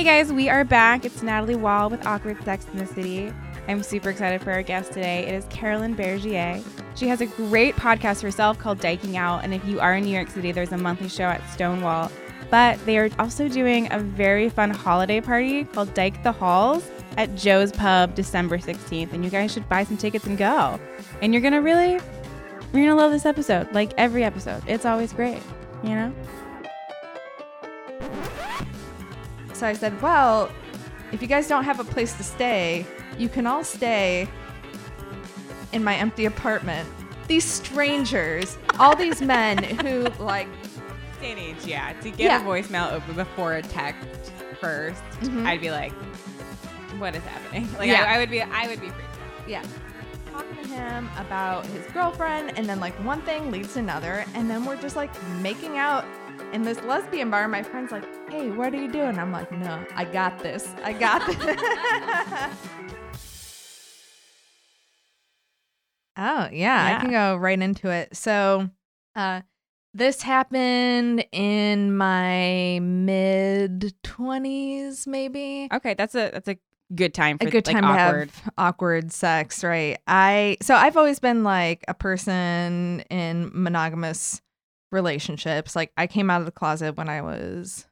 Hey guys, we are back. It's Natalie Wall with Awkward Sex in the City. I'm super excited for our guest today. It is Carolyn Bergier. She has a great podcast herself called Dyking Out, and if you are in New York City, there's a monthly show at Stonewall. But they are also doing a very fun holiday party called Dyke the Halls at Joe's Pub December 16th, and you guys should buy some tickets and go. And you're gonna really, you're gonna love this episode, like every episode. It's always great, you know? So I said, well, if you guys don't have a place to stay, you can all stay in my empty apartment. These strangers, all these men who like day and age, yeah. To get Yeah. a voicemail open before a text 1st Mhm. I'd be like, "What is happening?" Like, Yeah. I, I would be, I would be freaked out. yeah talking to him about his girlfriend and then like one thing leads to another and then we're just like making out in this lesbian bar my friend's like hey what are you doing i'm like no i got this i got this oh yeah, Yeah. i can go right into it so uh this happened in my mid 20s maybe Okay, that's a that's a good time for a good like, time awkward. to have awkward sex, right? I so I've always been like a person in monogamous relationships. Like I came out of the closet when I was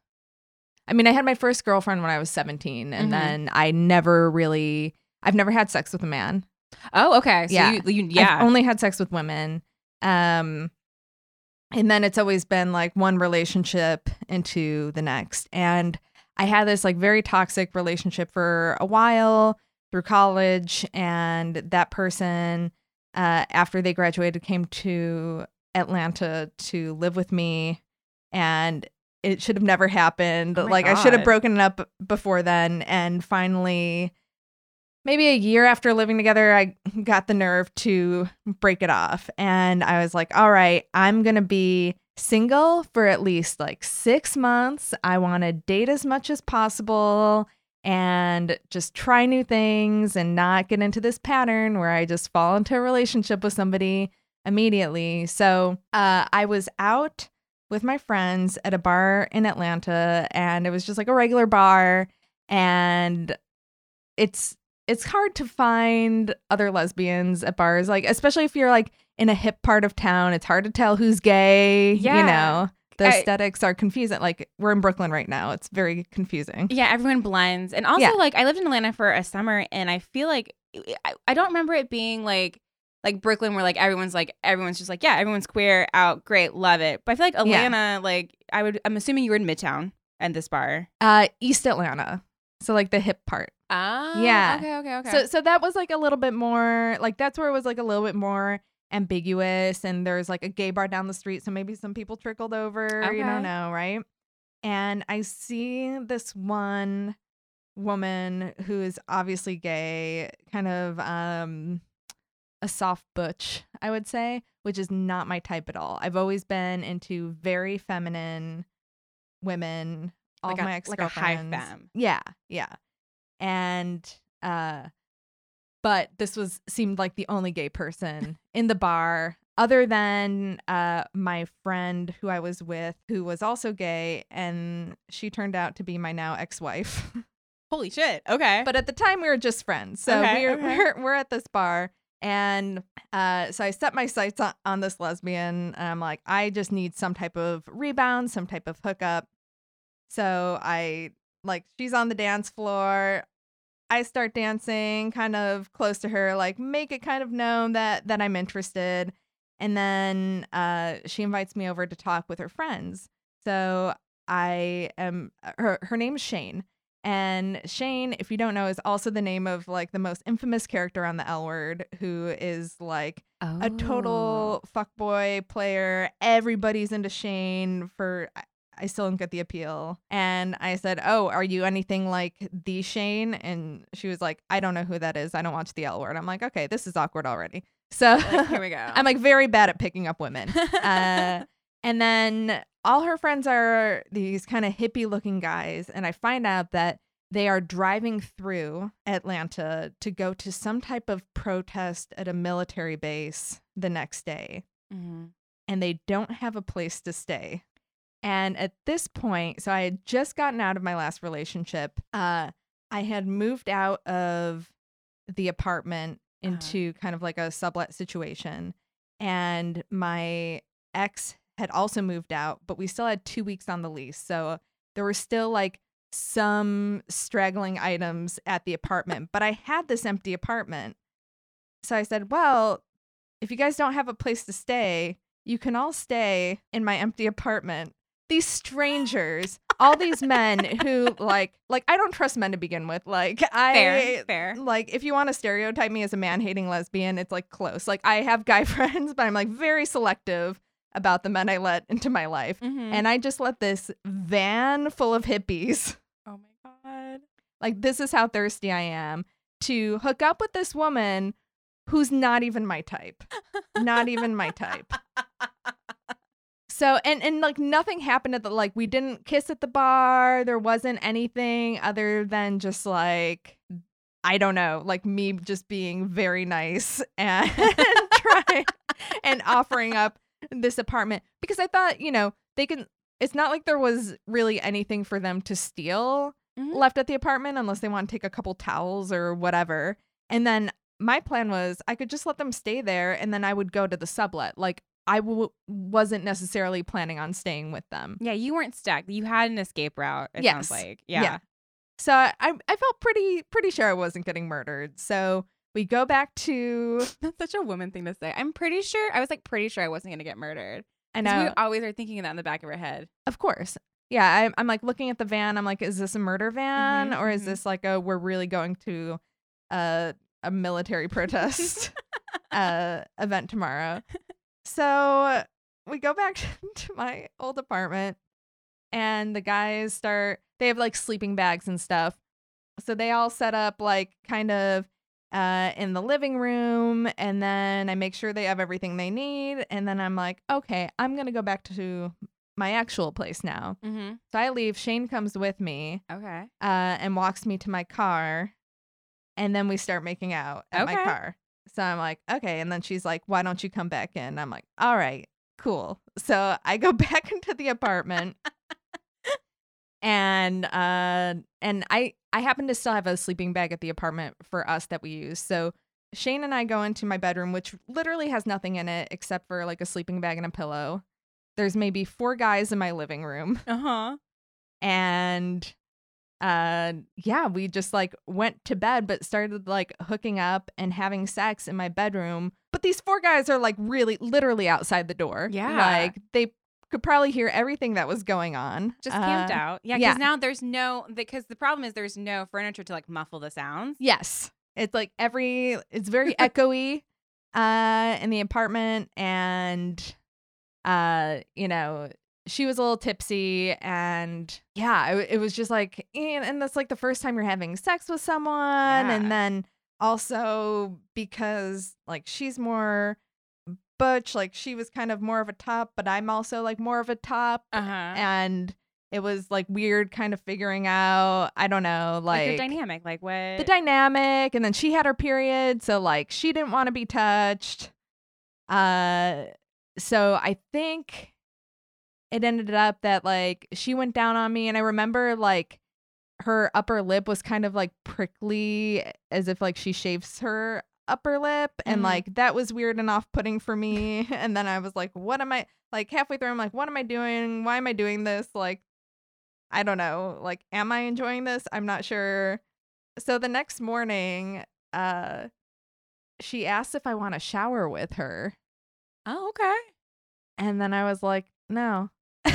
I mean, I had my first girlfriend when I was 17 and Mhm. then I never really I've never had sex with a man. Oh, okay. So Yeah. you, you yeah. I've only had sex with women. Um and then it's always been like one relationship into the next. And I had this like very toxic relationship for a while through college and that person uh after they graduated came to Atlanta to live with me and it should have never happened. Oh like I should have broken it up before then and finally maybe a year after living together, I got the nerve to break it off. And I was like, all right, I'm going to be single for at least like six months. I want to date as much as possible and just try new things and not get into this pattern where I just fall into a relationship with somebody immediately. So uh, I was out with my friends at a bar in Atlanta and it was just like a regular bar and it's it's hard to find other lesbians at bars like especially if you're like in a hip part of town it's hard to tell who's gay Yeah. you know the I- aesthetics are confusing like we're in Brooklyn right now it's very confusing yeah, everyone blends. And also Yeah. like I lived in Atlanta for a summer and I feel like I, I don't remember it being like like Brooklyn where like everyone's like everyone's just like, yeah, everyone's queer, out, great, love it. But I feel like Yeah. Atlanta, like I would I'm assuming you were in Midtown and this bar. uh East Atlanta so like the hip part Ah, Yeah. Okay, okay, okay. So so that was like a little bit more like that's where it was like a little bit more ambiguous and there's like a gay bar down the street so maybe some people trickled over you don't know right and I see this one woman who is obviously gay kind of um a soft butch I would say which is not my type at all I've always been into very feminine women all like my like a high femme. yeah, yeah. And uh but this was seemed like the only gay person in the bar other than uh my friend who I was with who was also gay and she turned out to be my now ex-wife. Holy shit. Okay. but at the time we were just friends. So Okay, we're, okay. we're we're at this bar and uh so I set my sights on, on this lesbian and I'm like I just need some type of rebound, some type of hookup. So I like she's on the dance floor. I start dancing kind of close to her, like make it kind of known that that I'm interested. And then uh she invites me over to talk with her friends. So I am her her name's Shane And Shane, if you don't know, is also the name of like the most infamous character on the L word, who is like Oh. a total fuckboy player. Everybody's into Shane for I- still don't get the appeal. And I said, Oh, are you anything like the Shane? And she was like, I don't know who that is. I don't watch the L word. I'm like, okay, this is awkward already. So Like, here we go. I'm like very bad at picking up women. Uh, and then all her friends are these kind of hippie looking guys. And I find out that they are driving through Atlanta to go to some type of protest at a military base the next day. Mhm. And they don't have a place to stay. And at this point, so I had just gotten out of my last relationship. Uh, I had moved out of the apartment Uh-huh. into kind of like a sublet situation. And my ex had also moved out, but we still had two weeks on the lease. So there were still like some straggling items at the apartment, but I had this empty apartment. So I said, well, if you guys don't have a place to stay, you can all stay in my empty apartment. These strangers, all these men who like like I don't trust men to begin with. Like I Fair, fair. like if you want to stereotype me as a man-hating lesbian, it's like close. Like I have guy friends, but I'm like very selective about the men I let into my life. Mhm. And I just let this van full of hippies, oh my god. like this is how thirsty I am, to hook up with this woman who's not even my type. not even my type. So and and like nothing happened at the like we didn't kiss at the bar. There wasn't anything other than just like I don't know, like me just being very nice and trying and offering up this apartment because I thought, you know, they can it's not like there was really anything for them to steal Mhm. left at the apartment unless they want to take a couple towels or whatever. And then my plan was I could just let them stay there and then I would go to the sublet. Like I w- wasn't necessarily planning on staying with them. Yeah, you weren't stuck. You had an escape route. It Yes. sounds like. Yeah. Yeah. So I I felt pretty pretty sure I wasn't getting murdered. So we go back to That's such a woman thing to say. I'm pretty sure. I was like pretty sure I wasn't gonna get murdered. I know We always are thinking of that in the back of our head. Of course. Yeah, I'm, I'm like looking at the van. I'm like, is this a murder van Mhm, or is mhm. this like a we're really going to a a military protest uh event tomorrow? So we go back to my old apartment and the guys start they have like sleeping bags and stuff. So they all set up like kind of uh in the living room and then I make sure they have everything they need and then I'm like, okay, I'm going to go back to my actual place now. Mm-hmm. So I leave. Shane comes with me Okay. uh, and walks me to my car. And then we start making out at my car. So I'm like, okay. And then she's like, why don't you come back in? I'm like, all right, cool. So I go back into the apartment. And uh and I I happen to still have a sleeping bag at the apartment for us that we use. So Shane and I go into my bedroom, which literally has nothing in it except for like a sleeping bag and a pillow. There's maybe four guys in my living room Uh huh. and uh yeah we just like went to bed but started like hooking up and having sex in my bedroom but these four guys are like really literally outside the door Yeah. like they could probably hear everything that was going on Just camped Uh, out. Yeah. yeah. Because now there's no. Because the problem is there's no furniture to like muffle the sounds. yes it's like every it's very echoey uh in the apartment and uh you know she was a little tipsy and yeah it, it was just like and, and that's like the first time you're having sex with someone Yeah. and then also because like she's more butch like she was kind of more of a top but i'm also like more of a top Uh huh. and it was like weird kind of figuring out i don't know Like, like, the dynamic. Like what? the dynamic and then she had her period so like she didn't want to be touched uh so i think it ended up that like she went down on me and i remember like her upper lip was kind of like prickly as if like she shaves her upper lip and Mhm. like that was weird and off-putting for me and then i was like what am i like halfway through i'm like what am i doing why am i doing this like i don't know like am i enjoying this i'm not sure so the next morning uh she asked if i want to shower with her oh, okay. and then i was like no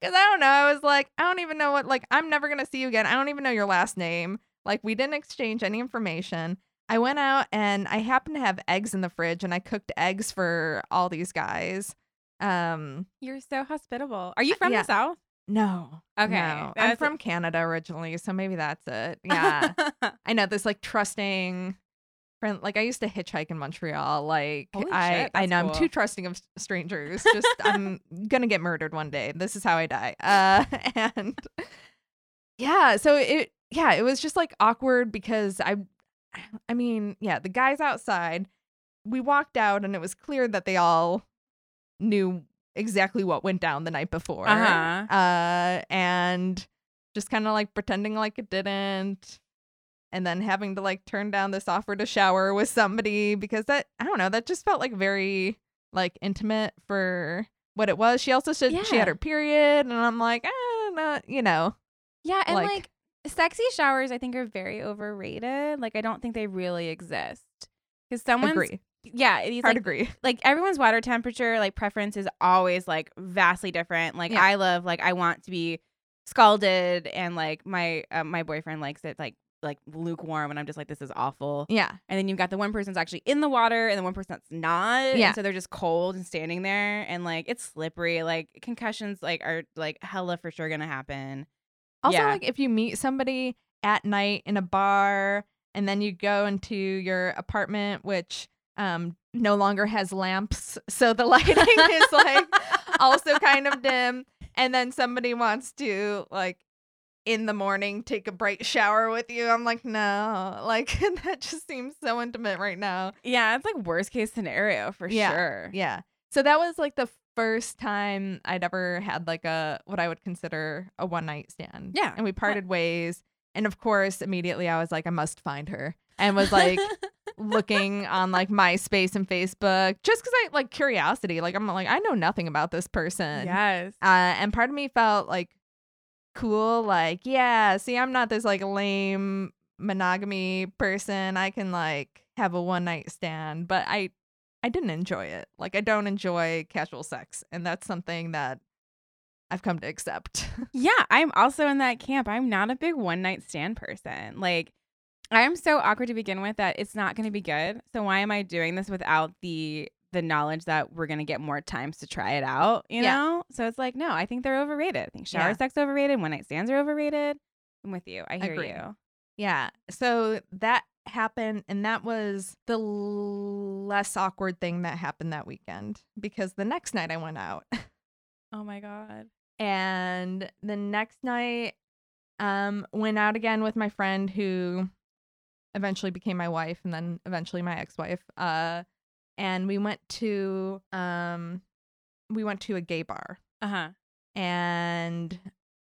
Because I don't know. I was like, I don't even know what, like, I'm never going to see you again. I don't even know your last name. Like, we didn't exchange any information. I went out and I happened to have eggs in the fridge and I cooked eggs for all these guys. Um, You're so hospitable. Are you from yeah. the South? no. Okay. No. I'm from Canada originally, so maybe that's it. Yeah. I know this like trusting friend like I used to hitchhike in Montreal. Like Holy I shit, I know I'm too trusting of strangers. Just I'm gonna get murdered one day. This is how I die. Uh and yeah, so it yeah, it was just like awkward because I I mean, yeah, the guys outside, we walked out and it was clear that they all knew exactly what went down the night before. Uh-huh. Uh and just kind of like pretending like it didn't and then having to like turn down this offer to shower with somebody because that I don't know, that just felt like very like intimate for what it was. She also said she had her period and I'm like, eh, not, you know. yeah, and like- like, sexy showers, I think are very overrated. Like I don't think they really exist because someone's agree. yeah, it's Hard like agree. like everyone's water temperature like preference is always like vastly different. Like Yeah. I love like I want to be scalded and like my uh, my boyfriend likes it like like lukewarm and I'm just like this is awful. Yeah. And then you've got the one person's actually in the water and the one person that's not. Yeah. So they're just cold and standing there and like it's slippery. Like concussions like are like hella for sure gonna happen. Also, Yeah. like if you meet somebody at night in a bar and then you go into your apartment, which um no longer has lamps, so the lighting is like also kind of dim, and then somebody wants to like in the morning take a bright shower with you. I'm like, no, like that just seems so intimate right now. Yeah, it's like worst case scenario for Yeah. sure. Yeah. So that was like the first time I'd ever had like a what I would consider a one night stand. Yeah. And we parted ways. And of course, immediately I was like, I must find her. And was like looking on like MySpace and Facebook just because I like curiosity. Like I'm like, I know nothing about this person. yes. Uh, and part of me felt like cool, like, yeah, see, I'm not this like lame monogamy person. I can like have a one night stand, but I I didn't enjoy it. Like I don't enjoy casual sex, and that's something that I've come to accept. Yeah, I'm also in that camp. I'm not a big one night stand person. Like, I am so awkward to begin with that it's not going to be good. So why am I doing this without the the knowledge that we're going to get more times to try it out? You Yeah. know. So it's like, no, I think they're overrated. I think shower Yeah. sex overrated. One night stands are overrated. I'm with you. I hear Agree. you. yeah. So that happened, and that was the less awkward thing that happened that weekend because the next night I went out. Oh my god. and the next night um went out again with my friend who eventually became my wife and then eventually my ex-wife uh and we went to um we went to a gay bar Uh huh. and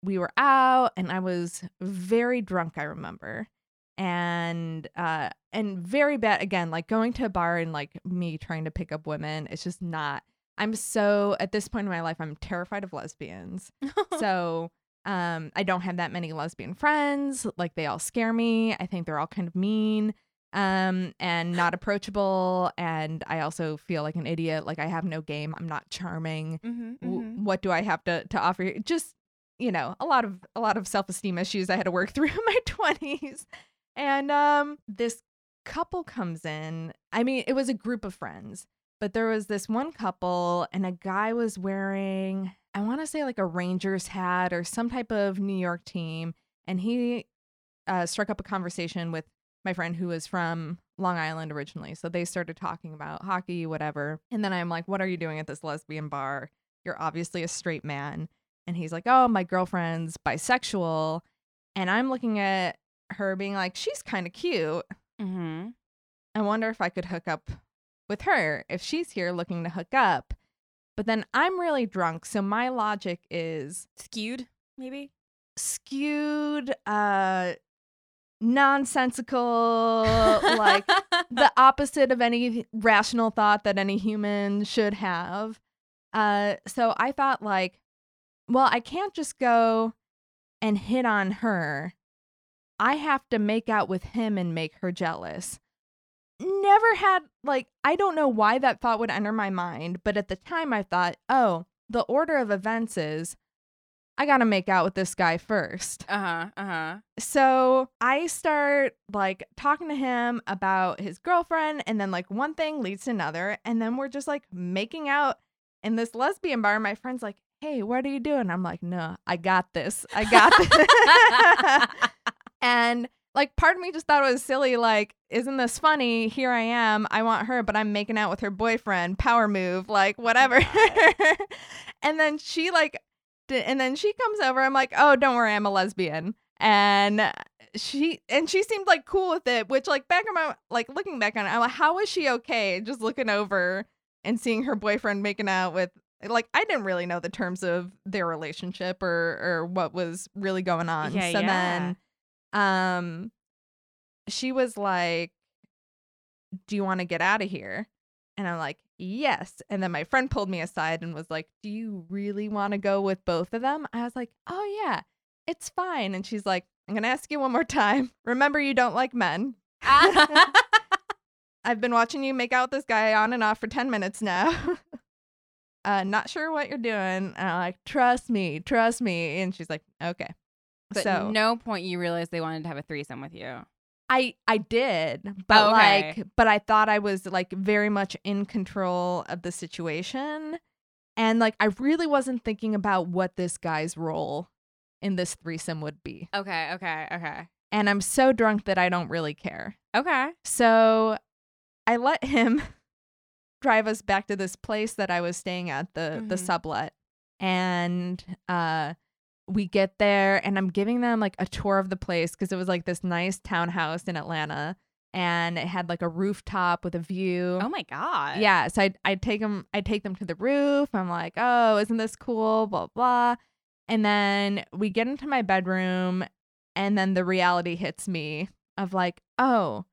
we were out and I was very drunk I remember and uh and very bad again like going to a bar and like me trying to pick up women it's just not I'm so at this point in my life I'm terrified of lesbians. So um I don't have that many lesbian friends like they all scare me I think they're all kind of mean um and not approachable and I also feel like an idiot like I have no game I'm not charming mm-hmm, w- what do I have to to offer? Just you know, a lot of a lot of self esteem issues I had to work through in my twenties, and um, this couple comes in. I mean, it was a group of friends, but there was this one couple, and a guy was wearing I want to say like a Rangers hat or some type of New York team, and he uh, struck up a conversation with my friend who was from Long Island originally. So they started talking about hockey, whatever. And then I'm like, "What are you doing at this lesbian bar?" you're obviously a straight man. And he's like, oh, my girlfriend's bisexual. And I'm looking at her being like, she's kind of cute. Mm-hmm. I wonder if I could hook up with her if she's here looking to hook up. But then I'm really drunk. So my logic is Skewed, maybe. skewed, uh, nonsensical, like the opposite of any rational thought that any human should have. Uh, so I thought like, well, I can't just go and hit on her. I have to make out with him and make her jealous. Never had like I don't know why that thought would enter my mind, but at the time I thought, oh, the order of events is I got to make out with this guy first. Uh huh. Uh huh. So I start like talking to him about his girlfriend, and then like one thing leads to another, and then we're just like making out in this lesbian bar. My friend's like, "Hey, what are you doing?" I'm like, "No, I got this. I got this." and like part of me just thought it was silly. Like, isn't this funny? Here I am. I want her, but I'm making out with her boyfriend. Power move, like whatever. and then she like and then she comes over. I'm like, oh, don't worry, I'm a lesbian. And uh, she and she seemed like cool with it, which like back in my like looking back on it, I'm like, how was she okay? Just looking over and seeing her boyfriend making out with like I didn't really know the terms of their relationship or or what was really going on. Yeah, so yeah. then um she was like, Do you want to get out of here? And I'm like, Yes. And then my friend pulled me aside and was like, Do you really want to go with both of them? I was like, Oh, yeah, it's fine. And she's like, I'm going to ask you one more time. Remember, you don't like men. I've been watching you make out with this guy on and off for 10 minutes now. uh, not sure what you're doing. And I'm like, Trust me, trust me. And she's like, Okay. But so no point you realized they wanted to have a threesome with you. I I did, but Oh, okay. like, but I thought I was like very much in control of the situation, and like I really wasn't thinking about what this guy's role in this threesome would be. Okay. Okay. Okay. And I'm so drunk that I don't really care. Okay. So I let him drive us back to this place that I was staying at the the Mhm. sublet, and uh we get there and I'm giving them like a tour of the place because it was like this nice townhouse in Atlanta and it had like a rooftop with a view. Oh my god. Yeah, so I'd, I'd take them I'd take them to the roof. I'm like, "Oh, isn't this cool?" blah blah. And then we get into my bedroom and then the reality hits me of like, "Oh,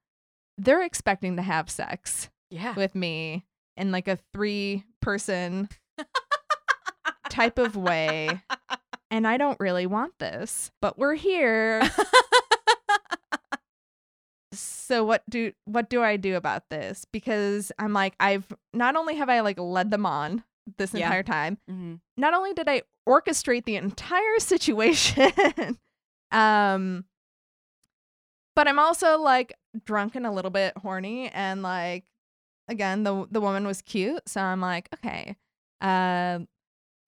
they're expecting to have sex Yeah. with me in like a three person type of way." And I don't really want this, but we're here. so what do what do I do about this? Because I'm like I've not only have I like led them on this Yeah. entire time, hmm not only did I orchestrate the entire situation, um, but I'm also like drunk and a little bit horny, and like again the the woman was cute, so I'm like okay, um,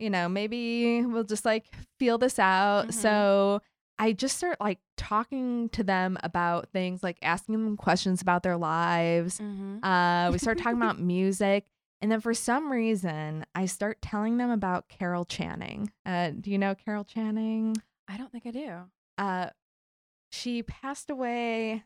you know maybe we'll just like feel this out. Mhm. So I just start like talking to them about things, like asking them questions about their lives. hmm Uh, we start talking about music. And then for some reason, I start telling them about Carol Channing. Uh, do you know Carol Channing? I don't think I do. Uh, she passed away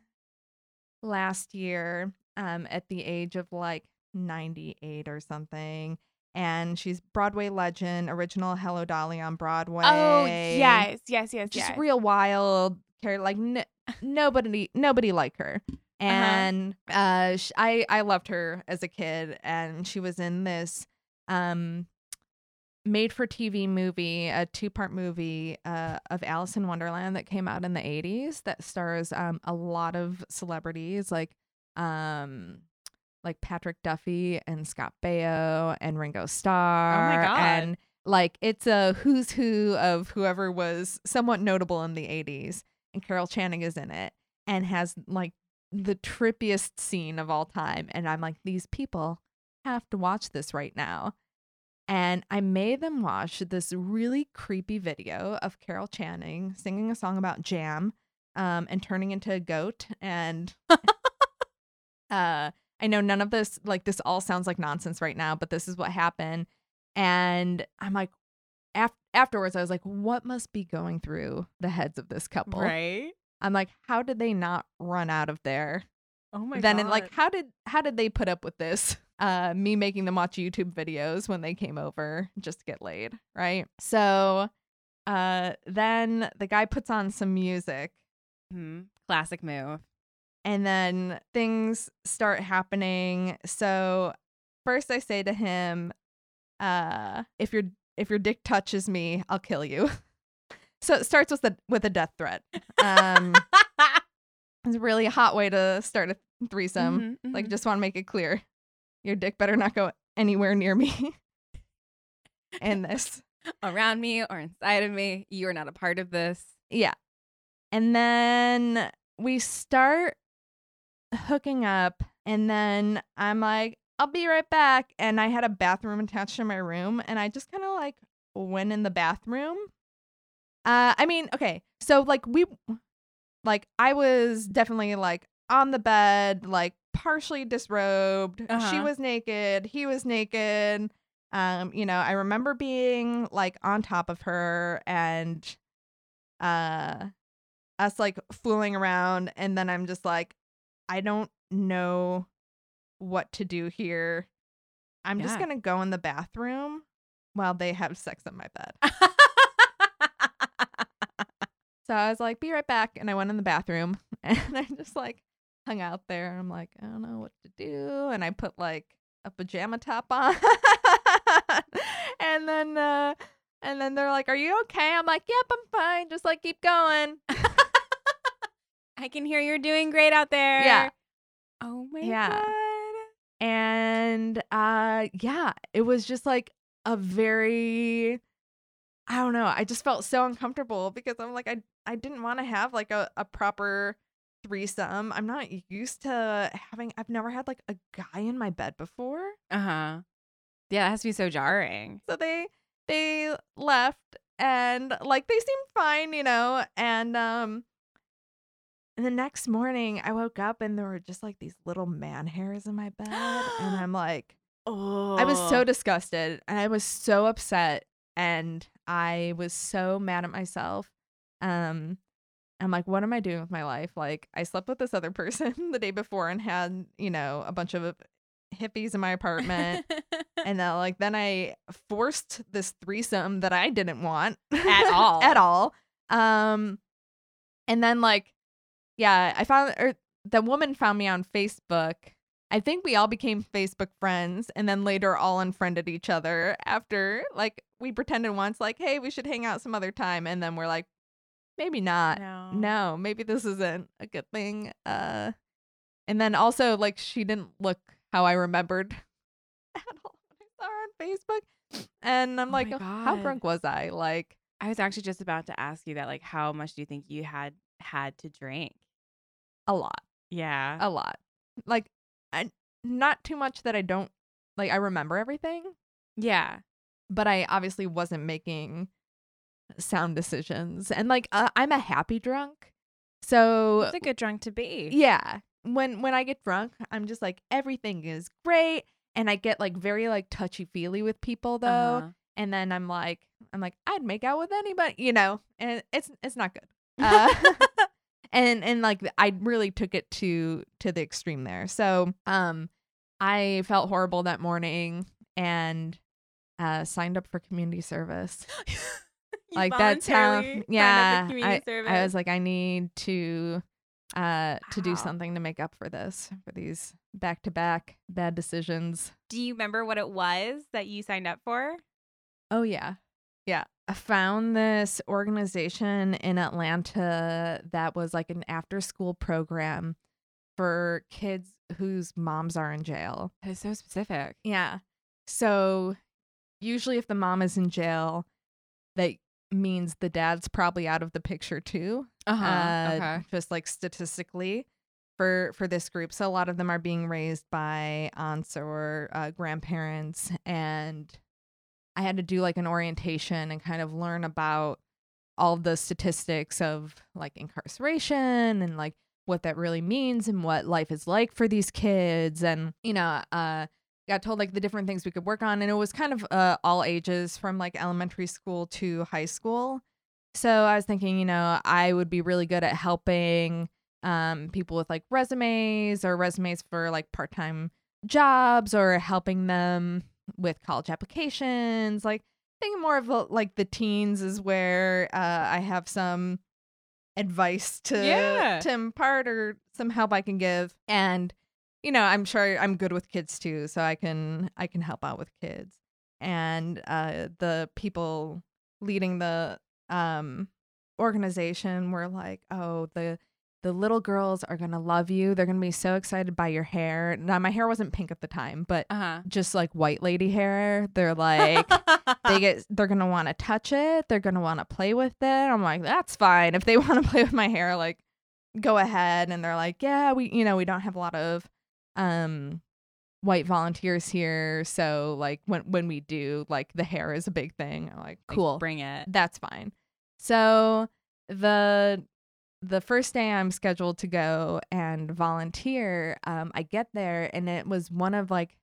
last year um, at the age of like 98 or something. And she's Broadway legend, original Hello Dolly on Broadway. Oh yes, yes, yes, just yes. real wild. Care like n- nobody, nobody like her. And uh, sh- I I loved her as a kid, and she was in this um made for TV movie, a two part movie uh, of Alice in Wonderland that came out in the 80s that stars um, a lot of celebrities like um like Patrick Duffy and Scott Baio and Ringo Starr. God. And like it's a who's who of whoever was somewhat notable in the 80s. And Carol Channing is in it and has like the trippiest scene of all time. And I'm like, these people have to watch this right now. And I made them watch this really creepy video of Carol Channing singing a song about jam um, and turning into a goat. And uh, I know none of this, like, this all sounds like nonsense right now, but this is what happened. And I'm like, af- afterwards, I was like, what must be going through the heads of this couple? Right. I'm like, how did they not run out of there? Oh my then god. and like how did how did they put up with this uh me making them watch youtube videos when they came over just to get laid right so uh then the guy puts on some music Mhm. classic move. And then things start happening so first i say to him uh if your if your dick touches me i'll kill you so it starts with a with a death threat um it's a really hot way to start a threesome Mhm, Like, mhm. just want to make it clear your dick better not go anywhere near me in this. around me or inside of me. You are not a part of this. Yeah. And then we start hooking up, and then I'm like, I'll be right back. And I had a bathroom attached to my room, and I just kind of like went in the bathroom. Uh, I mean, okay, so like we, like I was definitely like on the bed, like partially disrobed. She Uh-huh. was naked. He was naked. Um, you know, I remember being like on top of her and uh us like fooling around and then I'm just like I don't know what to do here. I'm just going to go in the bathroom while they have sex in my bed. So I was like, be right back. And I went in the bathroom and I just like hung out there. I'm like, I don't know what to do. And I put like a pajama top on. and then, uh, and then they're like, Are you okay? I'm like, Yep, I'm fine. Just like keep going. I can hear you're doing great out there. Yeah. Oh my Yeah. god. And uh yeah, it was just like a very I don't know. I just felt so uncomfortable because I'm like I I didn't want to have like a, a proper threesome. I'm not used to having I've never had like a guy in my bed before. Uh huh. Yeah, that has to be so jarring. So they they left and like they seemed fine, you know, and um and the next morning I woke up and there were just like these little man hairs in my bed and I'm like Oh, I was so disgusted and I was so upset and I was so mad at myself. Um I'm like, what am I doing with my life? Like I slept with this other person the day before and had, you know, a bunch of hippies in my apartment. and then like then I forced this threesome that I didn't want At all. at all. Um and then like yeah, I found or the woman found me on Facebook. I think we all became Facebook friends and then later all unfriended each other after like we pretended once like, "Hey, we should hang out some other time." And then we're like, maybe not. no. No, maybe this isn't a good thing. Uh and then also like she didn't look how I remembered at all when I saw her on Facebook. And I'm Oh like, my how drunk was I? Like I was actually just about to ask you that. Like, how much do you think you had had to drink? A lot. Yeah. A lot. Like I, not too much that I don't like I remember everything, yeah. but I obviously wasn't making sound decisions. And like uh, I'm a happy drunk. So It's a good drunk to be. Yeah. When when I get drunk, I'm just like everything is great and I get like very like touchy-feely with people though. Uh-huh. And then I'm like I'm like I'd make out with anybody, you know. And it's it's not good. Uh, and and like I really took it to to the extreme there. So, um I felt horrible that morning and uh signed up for community service. Like that's how voluntarily signed up for yeah I, I was like i need to uh to do something to make up for this for these back to back bad decisions. Do you remember what it was that you signed up for? oh yeah. Yeah i found this organization in atlanta that was like an after school program for kids whose moms are in jail It's so specific. yeah so usually if the mom is in jail that means the dad's probably out of the picture too Uh-huh. uh, okay. just like statistically for for this group so a lot of them are being raised by aunts or uh, grandparents and i had to do like an orientation and kind of learn about all the statistics of like incarceration and like what that really means and what life is like for these kids and you know uh got told like the different things we could work on and it was kind of uh, all ages from like elementary school to high school. So I was thinking, you know, I would be really good at helping um, people with like resumes or resumes for like part time jobs or helping them with college applications. Like thinking more of like the teens is where uh, I have some advice to Yeah. to impart or some help I can give. And you know, I'm sure I'm good with kids too, so I can I can help out with kids. And uh, the people leading the um organization were like, oh, the the little girls are gonna love you. They're gonna be so excited by your hair. Now my hair wasn't pink at the time, but Uh just like white lady hair. They're like they get they're gonna want to touch it. They're gonna want to play with it. I'm like, that's fine. If they want to play with my hair, like go ahead. And they're like, yeah, we you know we don't have a lot of um white volunteers here, so like when when we do, like the hair is a big thing. I'm like, cool, Bring it. that's fine. So the the first day I'm scheduled to go and volunteer, um, I get there and it was one of like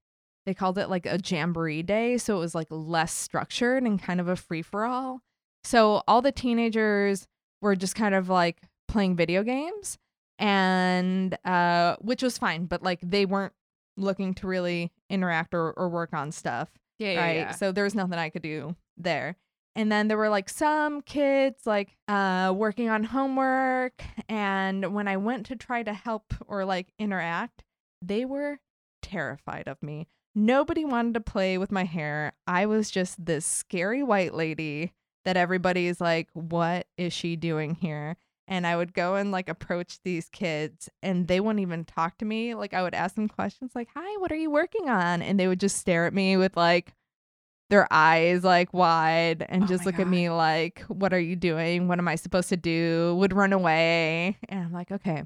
they called it like a jamboree day, so it was like less structured and kind of a free for all. So all the teenagers were just kind of like playing video games and uh which was fine, but like they weren't looking to really interact or, or work on stuff Yeah, yeah, right? yeah. So there was nothing I could do there. And then there were like some kids like uh working on homework and when I went to try to help or like interact, they were terrified of me. Nobody wanted to play with my hair. I was just this scary white lady that everybody's like, "What is she doing here?" And I would go and like approach these kids and they wouldn't even talk to me. Like I would ask them questions like, "Hi, what are you working on?" And they would just stare at me with like their eyes like wide and Oh just look at me like, "What are you doing? What am I supposed to do?" Would run away. And I'm like, "Okay.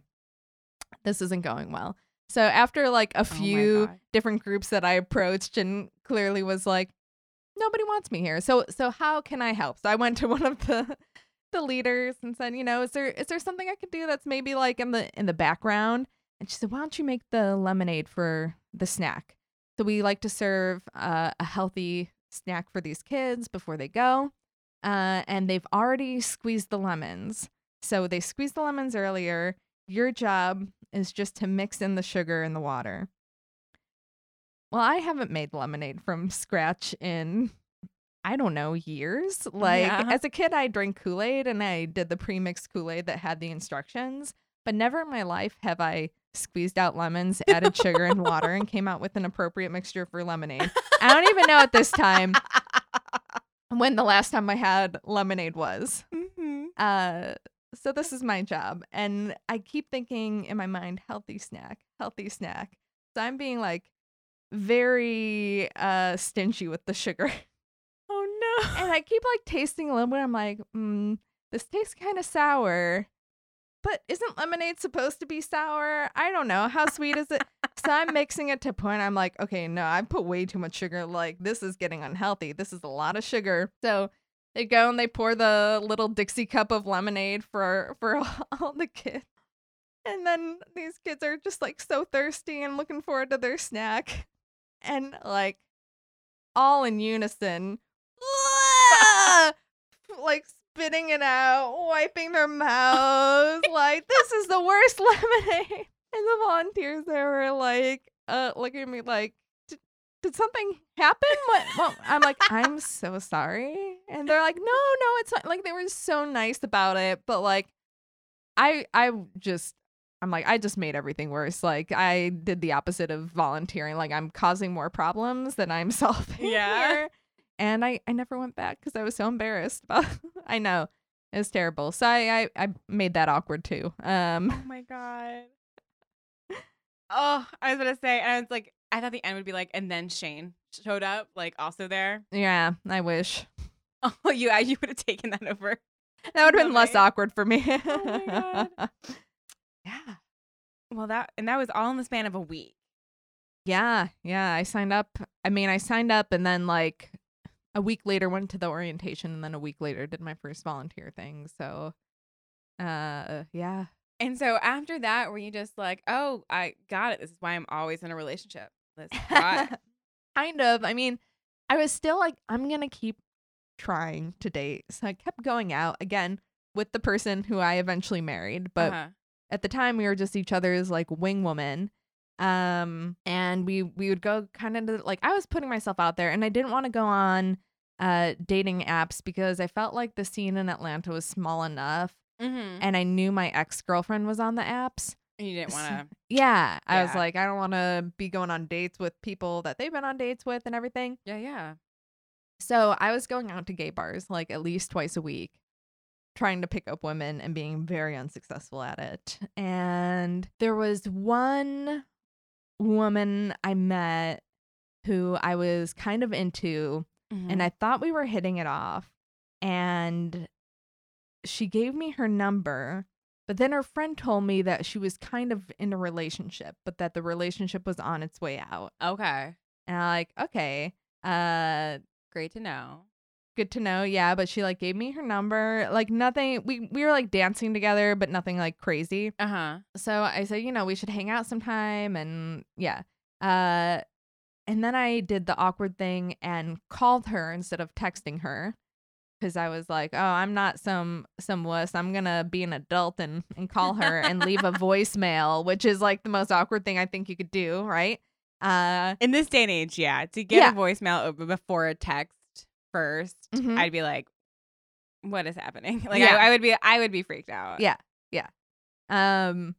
This isn't going well." So after like a Oh few God. different groups that I approached and clearly was like, nobody wants me here. So so how can I help? So I went to one of the the leaders and said, you know, is there is there something I could do that's maybe like in the in the background? And she said, why don't you make the lemonade for the snack? So we like to serve uh, a healthy snack for these kids before they go, uh, and they've already squeezed the lemons. So they squeezed the lemons earlier. Your job is just to mix in the sugar and the water. Well, I haven't made lemonade from scratch in I don't know, years. Like Yeah. as a kid I drank Kool-Aid and I did the pre-mixed Kool-Aid that had the instructions, but never in my life have I squeezed out lemons, added sugar and water and came out with an appropriate mixture for lemonade. I don't even know at this time when the last time I had lemonade was. Mhm. Uh, so this is my job, and I keep thinking in my mind, healthy snack, healthy snack. So I'm being like very uh stingy with the sugar, Oh no. and I keep like tasting a little bit. I'm like, mm, this tastes kind of sour. But isn't lemonade supposed to be sour? I don't know. How sweet is it? so I'm mixing it to point. I'm like, okay, no, I put way too much sugar. Like, this is getting unhealthy. This is a lot of sugar. So they go and they pour the little Dixie cup of lemonade for for all the kids. And then these kids are just like so thirsty and looking forward to their snack. And like all in unison, like spitting it out, wiping their mouths, like this is the worst lemonade. And the volunteers there were like, uh, looking at me like, "Did- something happen? What? what? I'm like, I'm so sorry. And they're like, no, no, it's not. Like they were so nice about it, but like, I, I just. I'm like, I just made everything worse. Like, I did the opposite of volunteering. Like, I'm causing more problems than I'm solving Yeah. here and I, I never went back because I was so embarrassed about I know it was terrible so I, I I made that awkward too um Oh my god. Oh, I was gonna say, and I was like, I thought the end would be like, and then Shane showed up, like also there. yeah I wish Oh, you you would have taken that over. that would have been less awkward for me Oh my God. Yeah. Well, that and that was all in the span of a week. yeah yeah I signed up I mean I signed up and then like a week later went to the orientation and then a week later did my first volunteer thing so uh yeah And so after that, were you just like, oh, I got it. This is why I'm always in a relationship. This kind of. I mean, I was still like, I'm gonna keep trying to date. So I kept going out again with the person who I eventually married. But Uh-huh. at the time we were just each other's like wing woman. Um and we we would go kind of like I was putting myself out there and I didn't want to go on uh dating apps because I felt like the scene in Atlanta was small enough Mhm. and I knew my ex-girlfriend was on the apps. And you didn't want to. Yeah, I was like I don't want to be going on dates with people that they've been on dates with and everything. Yeah, yeah. So I was going out to gay bars like at least twice a week, trying to pick up women and being very unsuccessful at it. And there was one woman I met who I was kind of into Mm-hmm. and I thought we were hitting it off. And she gave me her number, but then her friend told me that she was kind of in a relationship, but that the relationship was on its way out. okay. And I'm like, okay, uh, Great to know. Good to know. Yeah, but she like gave me her number. Like nothing. We we were like dancing together, but nothing like crazy. Uh huh. So I said, you know, we should hang out sometime and yeah. Uh and then I did the awkward thing and called her instead of texting her cuz I was like, "Oh, I'm not some some wuss. I'm to be an adult and and call her and leave a voicemail," which is like the most awkward thing I think you could do, right? Uh In this day and age, yeah, to get Yeah. a voicemail over before a text 1st Mhm. I'd be like, "What is happening?" Like, Yeah. I, I would be, I would be freaked out. Yeah. Yeah. um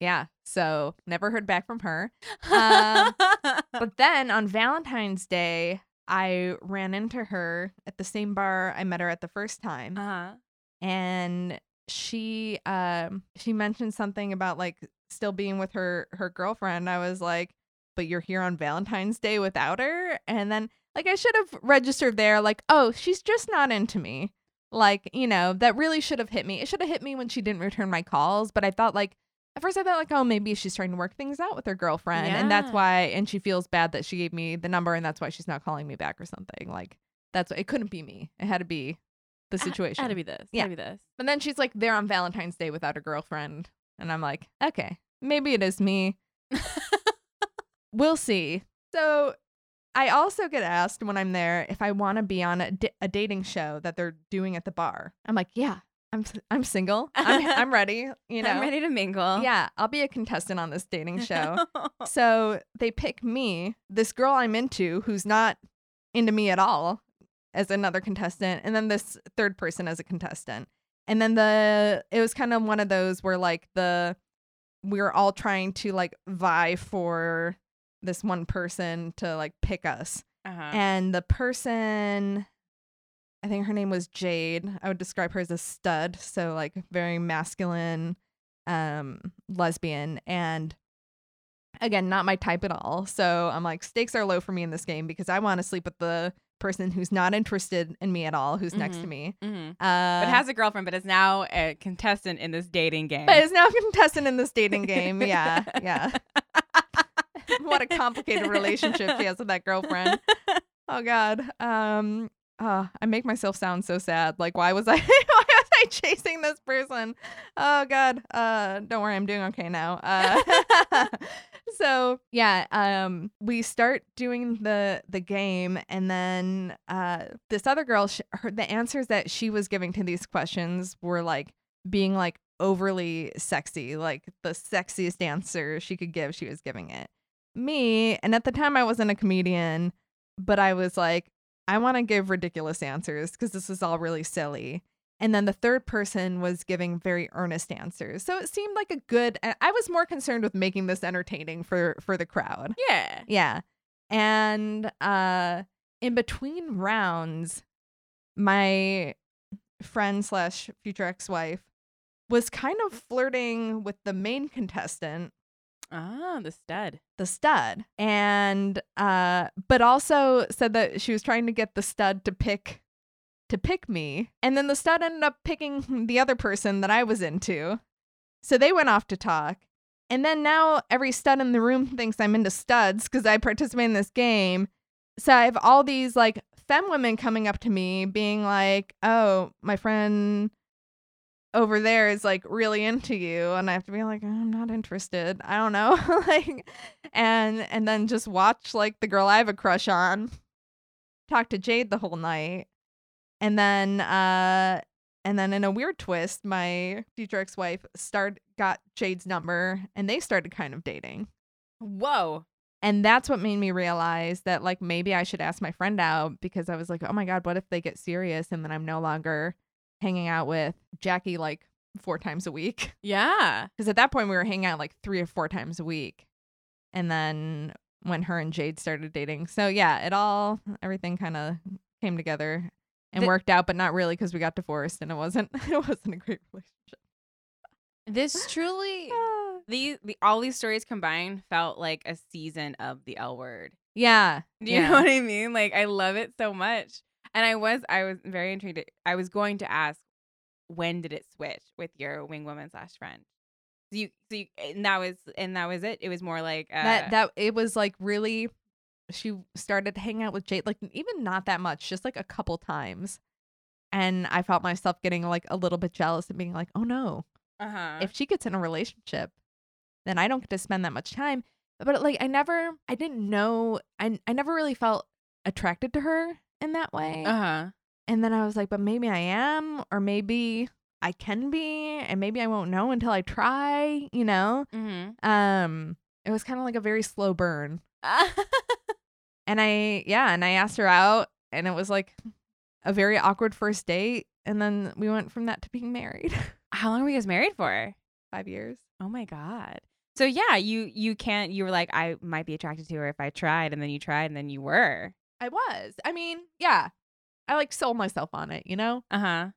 yeah, so never heard back from her. Um, But then on Valentine's Day, I ran into her at the same bar I met her at the first time. uh huh. and she um she mentioned something about like still being with her her girlfriend. I was like, "But you're here on Valentine's Day without her?" And then like I should have registered there like, "Oh, she's just not into me." Like, you know, that really should have hit me. It should have hit me when she didn't return my calls, but I thought like at first I thought like, "Oh, maybe she's trying to work things out with her girlfriend." And that's why and she feels bad that she gave me the number and that's why she's not calling me back or something. Like that's it couldn't be me. It had to be the situation. Had to be this. Yeah. Had to be this. And then she's like there on Valentine's Day without her girlfriend. And I'm like, okay, maybe it is me. we'll see. So I also get asked when I'm there if I want to be on a, d- a dating show that they're doing at the bar. I'm like, yeah, I'm I'm single. I'm I'm ready. You know, I'm ready to mingle. yeah, I'll be a contestant on this dating show. so they pick me, this girl I'm into, who's not into me at all, as another contestant, and then this third person as a contestant. And then the it was kind of one of those where like the we are all trying to like vie for this one person to like pick us. uh-huh. And the person I think her name was Jade. I would describe her as a stud, so like very masculine, um, lesbian, and again, not my type at all. So I'm like, stakes are low for me in this game because I want to sleep with the person who's not interested in me at all, who's next to Mhm. me. Mhm. Uh, but has a girlfriend, but is now a contestant in this dating game. but is now a contestant in this dating game. Yeah, yeah. what a complicated relationship she has with that girlfriend. Oh God. Um. Uh, I make myself sound so sad. Like, why was I? why was I chasing this person? Oh God. Uh, don't worry, I'm doing okay now. Uh, so yeah. Um, we start doing the the game, and then uh, this other girl, sh- her the answers that she was giving to these questions were like being like overly sexy, like the sexiest answer she could give. She was giving it me, and at the time I wasn't a comedian, but I was like, I want to give ridiculous answers because this is all really silly. And then the third person was giving very earnest answers. So it seemed like a good I was more concerned with making this entertaining for for the crowd. yeah. Yeah. And uh in between rounds, my friend slash future ex-wife was kind of flirting with the main contestant Ah, the stud. the stud. And uh but also said that she was trying to get the stud to pick to pick me. And then the stud ended up picking the other person that I was into. So they went off to talk. And then now every stud in the room thinks I'm into studs because I participate in this game. So I have all these like femme women coming up to me being like oh my friend over there is like really into you and I have to be like I'm not interested. I don't know. like and and then just watch like the girl I have a crush on talk to Jade the whole night. And then uh and then in a weird twist, my future ex-wife start got Jade's number and they started kind of dating. Whoa. And that's what made me realize that like maybe I should ask my friend out because I was like, "Oh my god, what if they get serious and then I'm no longer hanging out with Jackie like four times a week?" Yeah. Because at that point we were hanging out like three or four times a week. And then when her and Jade started dating. So yeah, it all everything kind of came together. and The- worked out, but not really because we got divorced and it wasn't it wasn't a great relationship. This truly, these the, all these stories combined felt like a season of the L Word. yeah. Do you yeah. know what I mean? Like I love it so much. And I was I was very intrigued. I was going to ask when did it switch with your wing woman slash friend? So you so you and that was and that was it. It was more like uh, that that it was like really she started hanging out with Jade like even not that much, just like a couple times. And I felt myself getting like a little bit jealous and being like, "Oh no, uh-huh. if she gets in a relationship, then I don't get to spend that much time." But like I never I didn't know I I never really felt attracted to her in that way. uh-huh. And then I was like, "But maybe I am or maybe I can be and maybe I won't know until I try, you know?" Mm-hmm. Um it was kind of like a very slow burn. And I, yeah, and I asked her out, and it was like a very awkward first date. And then we went from that to being married. How long were you guys married for? Five years. Oh my god. So yeah, you you can't you were like I might be attracted to her if I tried and then you tried and then you were. I was. I mean, yeah, I like sold myself on it, you know? Uh-huh.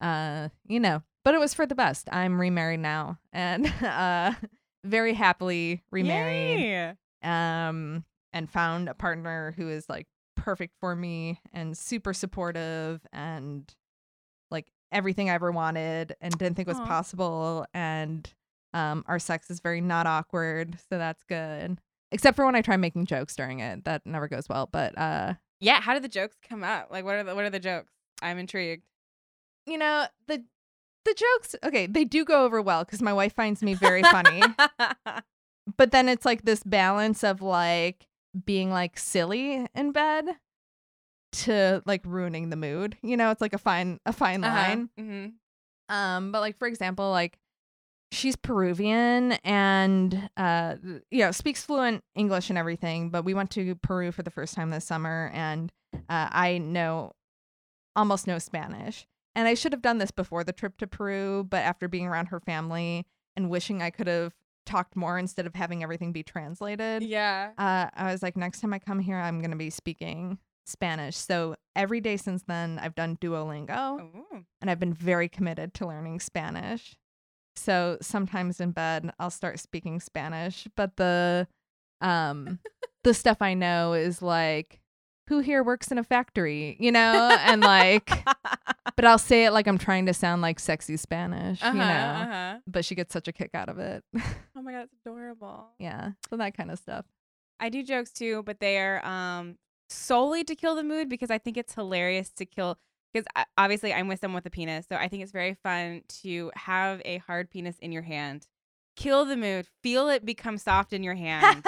Uh, you know, but it was for the best. I'm remarried now and uh very happily remarried. Yay. Um, and found a partner who is like perfect for me and super supportive and like everything I ever wanted and didn't think was Aw. possible. And um, our sex is very not awkward, so that's good. Except for when I try making jokes during it, that never goes well. But uh, Yeah, how did the jokes come up? Like what are the what are the jokes? I'm intrigued. you know the the jokes, okay, they do go over well because my wife finds me very funny. but then it's like this balance of like being like silly in bed to like ruining the mood. You know, it's like a fine a fine line. Mm-hmm. Um, but like for example, like she's Peruvian and uh you know, speaks fluent English and everything, but we went to Peru for the first time this summer and uh, I know almost no Spanish. And I should have done this before the trip to Peru, but after being around her family and wishing I could have talked more instead of having everything be translated, Yeah. uh, I was like, next time I come here, I'm going to be speaking Spanish. So every day since then, I've done Duolingo Ooh. and I've been very committed to learning Spanish. So sometimes in bed, I'll start speaking Spanish, but the um the stuff I know is like who here works in a factory, you know? And like but I'll say it like I'm trying to sound like sexy Spanish, uh-huh, you know. uh-huh. But she gets such a kick out of it. Oh my god, it's adorable. yeah. So that kind of stuff. I do jokes too, but they are um solely to kill the mood because I think it's hilarious to kill because obviously I'm with someone with a penis, so I think it's very fun to have a hard penis in your hand, kill the mood, feel it become soft in your hand,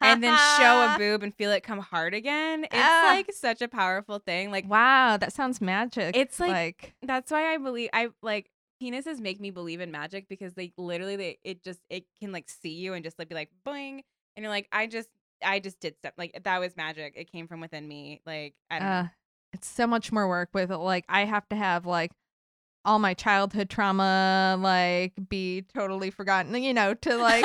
and then show a boob and feel it come hard again. It's Ah. like such a powerful thing. Like Wow, that sounds magic. It's like- like that's why I believe I like penises make me believe in magic because they literally they it just it can like see you and just like be like boing and you're like I just I just did stuff like that was magic. It came from within me. Like I don't know. Uh, it's so much more work with it. Like I have to have like all my childhood trauma like be totally forgotten, you know, to like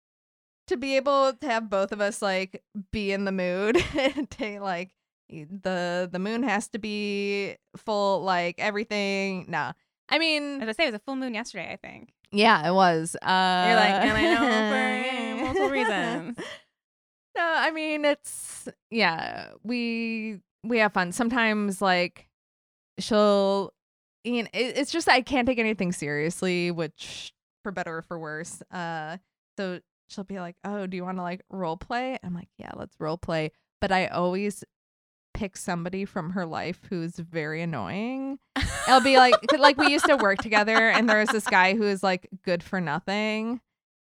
to be able to have both of us like be in the mood to like the the moon has to be full like everything. No. I mean, As I say, it was a full moon yesterday. I think. yeah, it was. Uh You're like, and I know for multiple reasons. No, I mean it's yeah, we we have fun. Sometimes like she'll you know, it, it's just I can't take anything seriously, which for better or for worse. Uh so she'll be like, "Oh, do you want to like role play?" I'm like, "Yeah, let's role play." But I always pick somebody from her life who's very annoying. It'll be like, like we used to work together and there was this guy who was like good for nothing.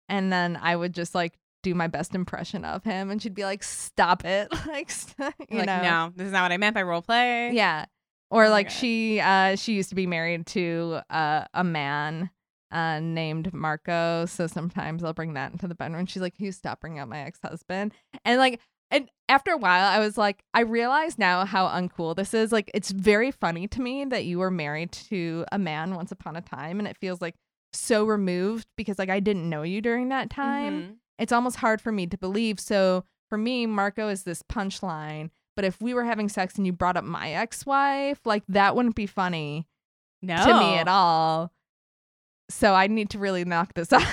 And then I would just like do my best impression of him and she'd be like, Stop it. like st- you like, know. no, this is not what I meant by role play. Yeah. Or Oh like she uh she used to be married to uh a man uh named Marco. So sometimes I'll bring that into the bedroom. She's like, You stop bringing up my ex husband. And like and after a while I was like, I realize now how uncool this is. Like it's very funny to me that you were married to a man once upon a time and it feels like so removed because like I didn't know you during that time Mhm. It's almost hard for me to believe. So for me, Marco is this punchline, But if we were having sex and you brought up my ex-wife, like that wouldn't be funny No. to me at all. So I need to really knock this off.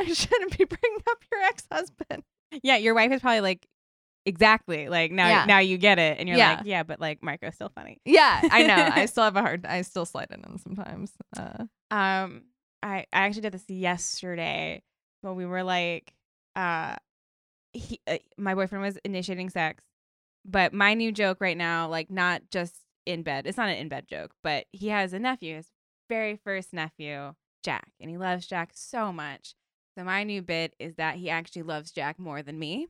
I shouldn't be bringing up your ex-husband. Yeah, your wife is probably like, exactly. Like now, Yeah. now you get it, and you're Yeah. like, yeah, but like Marco's still funny. Yeah, I know. I still have a hard. I still slide it in sometimes. Uh, Um, I I actually did this yesterday, but we were like, uh, he, uh, my boyfriend was initiating sex, but my new joke right now, like not just in bed, it's not an in bed joke, but he has a nephew, his very first nephew, Jack, and he loves Jack so much. So my new bit is that he actually loves Jack more than me.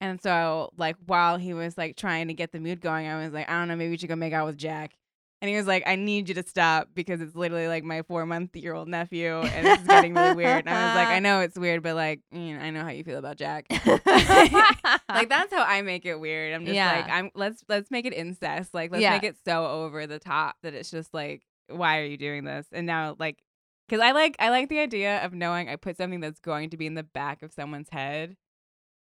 And so, like, while he was like trying to get the mood going, I was like, I don't know, maybe we should go make out with Jack. And he was like, I need you to stop because it's literally like my four month year old nephew and it's getting really weird. And I was like, I know it's weird, but like, you know, I know how you feel about Jack. like that's how I make it weird. I'm just Yeah. like, I'm let's let's make it incest. Like let's Yeah. make it so over the top that it's just like, why are you doing this? And now like because I like I like the idea of knowing I put something that's going to be in the back of someone's head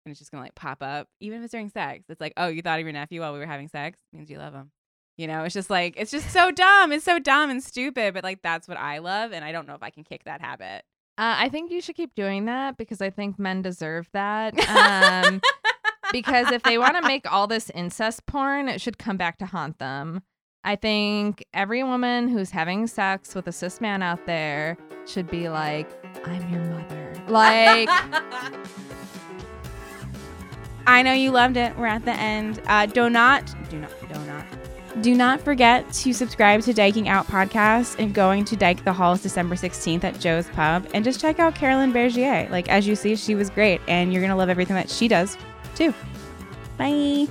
and it's just gonna like pop up, even if it's during sex. It's like, oh, you thought of your nephew while we were having sex? means you love him. You know, it's just like it's just so dumb. It's so dumb and stupid, but like that's what I love, and I don't know if I can kick that habit. Uh, I think you should keep doing that because I think men deserve that. Um, because if they want to make all this incest porn, it should come back to haunt them. I think every woman who's having sex with a cis man out there should be like, I'm your mother. Like, I know you loved it. We're at the end. Uh, do not, do not, do not, do not forget to subscribe to Dyking Out podcast and going to Dyke the Halls December 16th at Joe's Pub and just check out Carolyn Bergier. Like as you see, she was great, and you're gonna love everything that she does too. Bye.